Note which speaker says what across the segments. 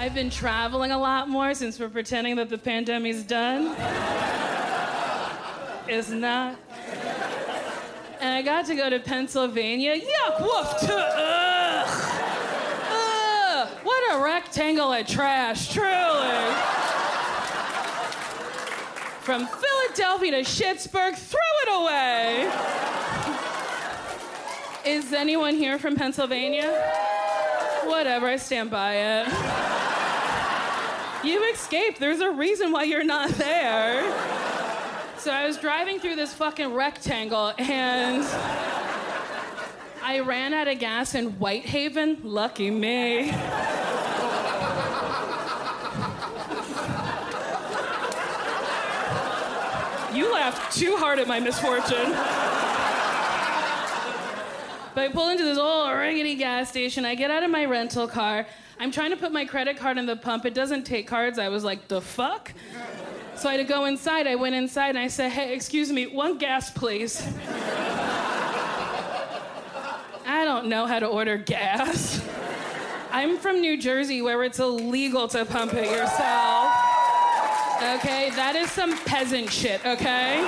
Speaker 1: I've been traveling a lot more since we're pretending that the pandemic's done. it's not. And I got to go to Pennsylvania. Yuck, woof, tuh, ugh. Ugh, what a rectangle of trash, truly. From Philadelphia to Schittsburg, throw it away. Is anyone here from Pennsylvania? Whatever, I stand by it. You escaped. There's a reason why you're not there. So I was driving through this fucking rectangle and I ran out of gas in Whitehaven. Lucky me. You laughed too hard at my misfortune. But I pull into this old rickety gas station. I get out of my rental car. I'm trying to put my credit card in the pump. It doesn't take cards. I was like, the fuck? So I had to go inside. I went inside and I said, hey, excuse me, one gas, please. I don't know how to order gas. I'm from New Jersey where it's illegal to pump it yourself. Okay, that is some peasant shit, okay?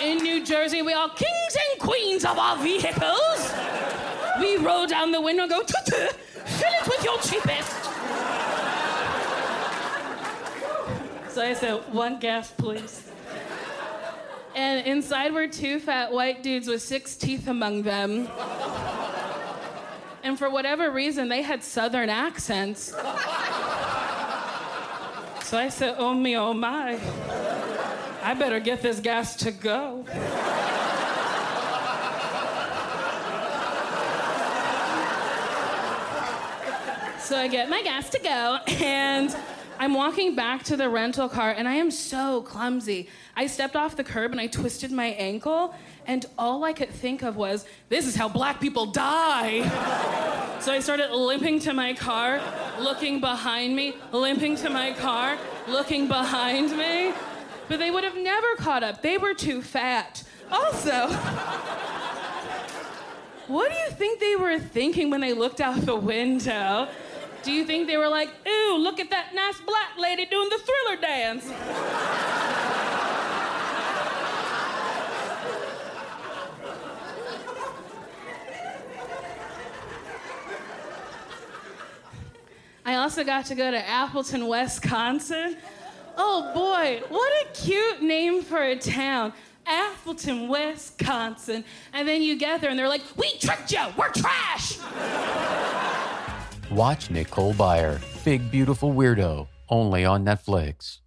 Speaker 1: In New Jersey, we are kings and queens of our vehicles. We roll down the window and go, "Tuh-tuh, fill it with your cheapest. So I said, one gas, please. And inside were two fat white dudes with six teeth among them. And for whatever reason, they had southern accents. So I said, oh me, oh my. I better get this gas to go. so I get my gas to go, and I'm walking back to the rental car, and I am so clumsy. I stepped off the curb and I twisted my ankle, and all I could think of was, this is how black people die. so I started limping to my car, looking behind me, limping to my car, looking behind me. But they would have never caught up. They were too fat. Also, what do you think they were thinking when they looked out the window? Do you think they were like, ooh, look at that nice black lady doing the thriller dance? I also got to go to Appleton, Wisconsin. Oh boy, what a cute name for a town. Appleton, Wisconsin. And then you get there and they're like, we tricked you, we're trash.
Speaker 2: Watch Nicole Byer, Big Beautiful Weirdo, only on Netflix.